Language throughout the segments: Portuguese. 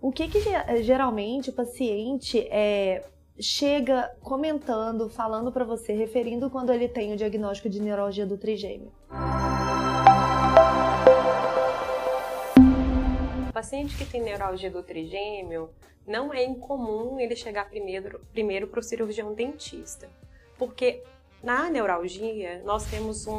O que que geralmente o paciente é, chega comentando, falando para você, referindo quando ele tem o diagnóstico de neuralgia do trigêmeo? O paciente que tem neuralgia do trigêmeo, não é incomum ele chegar primeiro primeiro para o cirurgião dentista, porque na neuralgia nós temos um,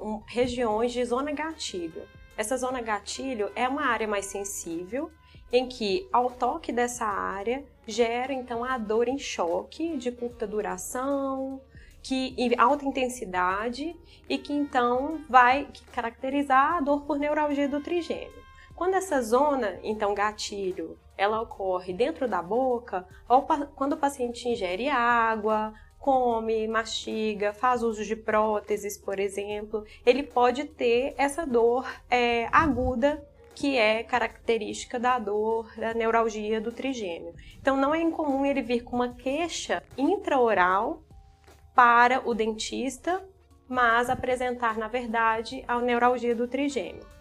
um, regiões de zona gatilho. Essa zona gatilho é uma área mais sensível em que ao toque dessa área gera então a dor em choque de curta duração, que alta intensidade e que então vai caracterizar a dor por neuralgia do trigêmeo. Quando essa zona, então gatilho, ela ocorre dentro da boca, quando o paciente ingere água, come, mastiga, faz uso de próteses, por exemplo, ele pode ter essa dor é, aguda que é característica da dor, da neuralgia do trigêmeo. Então não é incomum ele vir com uma queixa intraoral para o dentista, mas apresentar na verdade a neuralgia do trigêmeo.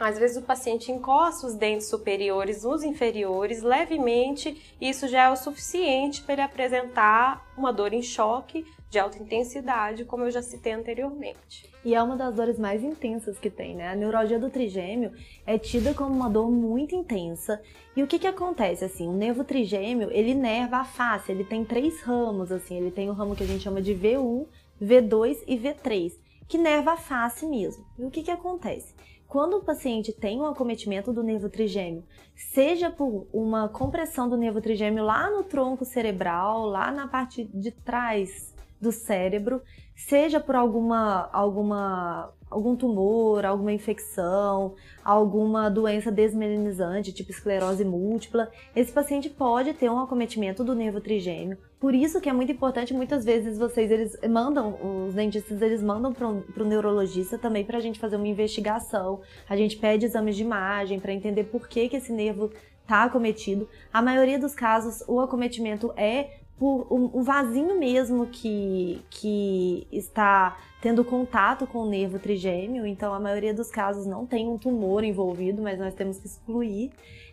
Às vezes o paciente encosta os dentes superiores nos inferiores levemente, e isso já é o suficiente para ele apresentar uma dor em choque de alta intensidade, como eu já citei anteriormente. E é uma das dores mais intensas que tem, né? A neuralgia do trigêmeo é tida como uma dor muito intensa. E o que que acontece assim? O nervo trigêmeo, ele nerva a face, ele tem três ramos assim, ele tem o ramo que a gente chama de V1, V2 e V3, que nerva a face mesmo. E o que que acontece? Quando o paciente tem um acometimento do nervo trigêmeo, seja por uma compressão do nervo trigêmeo lá no tronco cerebral, lá na parte de trás do cérebro, seja por alguma, alguma, algum tumor, alguma infecção, alguma doença desmelinizante, tipo esclerose múltipla, esse paciente pode ter um acometimento do nervo trigêmeo. Por isso que é muito importante, muitas vezes vocês eles mandam, os dentistas eles mandam para o neurologista também para a gente fazer uma investigação. A gente pede exames de imagem para entender por que, que esse nervo está acometido. A maioria dos casos, o acometimento é por um, vasinho mesmo que, que está tendo contato com o nervo trigêmeo, então a maioria dos casos não tem um tumor envolvido, mas nós temos que excluir.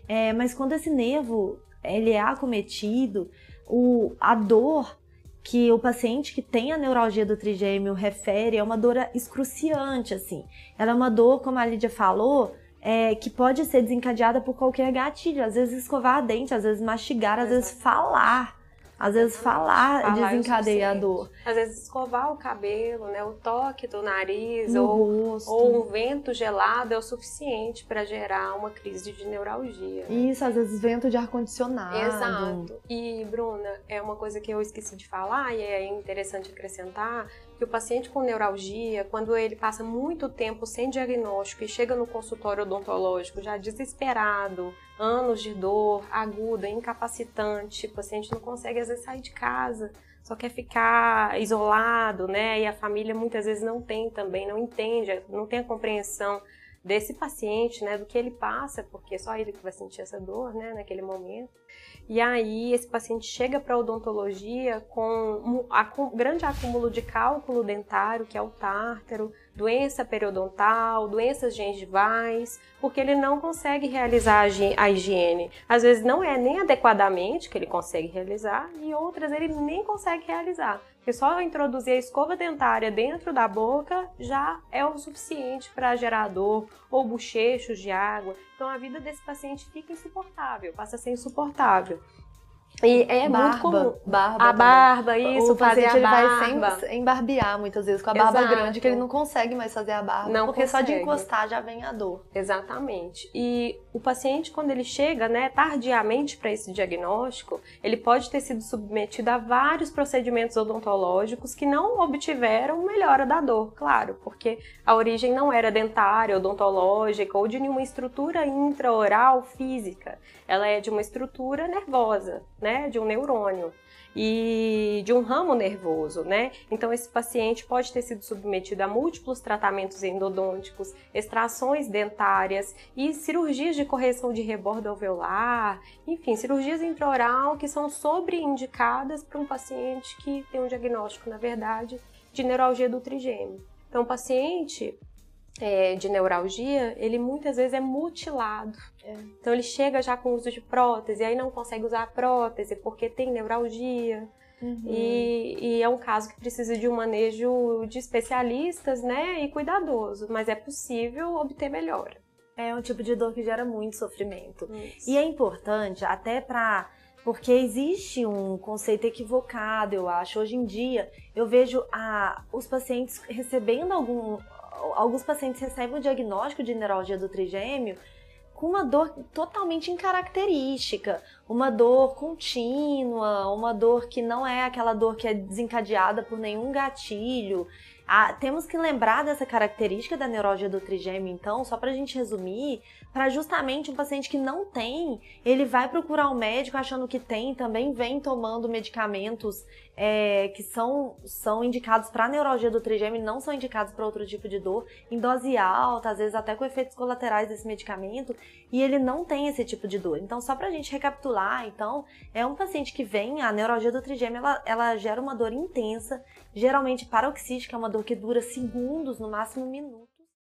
É, mas quando esse nervo ele é acometido, o, a dor que o paciente que tem a neuralgia do trigêmeo refere é uma dor excruciante, assim. Ela é uma dor, como a Lídia falou, é, que pode ser desencadeada por qualquer gatilho. Às vezes escovar a dente, às vezes mastigar, às vezes falar. Às vezes falar, falar é desencadeador. Às vezes escovar o cabelo, né? O toque do nariz ou, ou, um vento gelado é o suficiente para gerar uma crise de neuralgia. Né? Isso, às vezes vento de ar-condicionado. Exato. E, Bruna, é uma coisa que eu esqueci de falar e é interessante acrescentar que o paciente com neuralgia, quando ele passa muito tempo sem diagnóstico e chega no consultório odontológico já desesperado, anos de dor aguda, incapacitante, o paciente não consegue às vezes sair de casa, só quer ficar isolado, né? E a família muitas vezes não tem também, não entende, não tem a compreensão desse paciente, né, do que ele passa, porque é só ele que vai sentir essa dor, né, naquele momento. E aí esse paciente chega para odontologia com um grande acúmulo de cálculo dentário, que é o tártaro, doença periodontal, doenças gengivais, porque ele não consegue realizar a higiene. Às vezes não é nem adequadamente que ele consegue realizar e outras ele nem consegue realizar. Porque só introduzir a escova dentária dentro da boca já é o suficiente para gerar dor ou bochechos de água. Então a vida desse paciente fica insuportável, passa a ser insuportável. E é barba, muito comum. Barba a barba, isso, o fazer a ele vai sem embarbear muitas vezes com a barba Exato. grande, que ele não consegue mais fazer a barba. Não porque consegue. só de encostar já vem a dor. Exatamente. E o paciente, quando ele chega, né, tardiamente para esse diagnóstico, ele pode ter sido submetido a vários procedimentos odontológicos que não obtiveram melhora da dor, claro, porque a origem não era dentária, odontológica ou de nenhuma estrutura intraoral física. Ela é de uma estrutura nervosa, né? Né, de um neurônio e de um ramo nervoso, né? Então esse paciente pode ter sido submetido a múltiplos tratamentos endodônticos, extrações dentárias e cirurgias de correção de rebordo alveolar, enfim, cirurgias intraoral que são sobreindicadas para um paciente que tem um diagnóstico, na verdade, de neuralgia do trigêmeo. Então o paciente é, de neuralgia, ele muitas vezes é mutilado. É. Então ele chega já com uso de prótese, aí não consegue usar a prótese porque tem neuralgia. Uhum. E, e, é um caso que precisa de um manejo de especialistas, né, e cuidadoso, mas é possível obter melhora. É um tipo de dor que gera muito sofrimento. Isso. E é importante até para porque existe um conceito equivocado, eu acho. Hoje em dia, eu vejo a, os pacientes recebendo algum. Alguns pacientes recebem o diagnóstico de neuralgia do trigêmeo com uma dor totalmente incaracterística, uma dor contínua, uma dor que não é aquela dor que é desencadeada por nenhum gatilho. Ah, temos que lembrar dessa característica da neuralgia do trigêmeo, então, só para a gente resumir, para justamente um paciente que não tem, ele vai procurar um médico achando que tem, também vem tomando medicamentos é, que são, são indicados para neuralgia do trigêmeo não são indicados para outro tipo de dor, em dose alta, às vezes até com efeitos colaterais desse medicamento, e ele não tem esse tipo de dor. Então, só para a gente recapitular, então, é um paciente que vem, a neuralgia do trigêmeo, ela, ela gera uma dor intensa, geralmente paroxística, é uma dor que dura segundos, no máximo um minuto.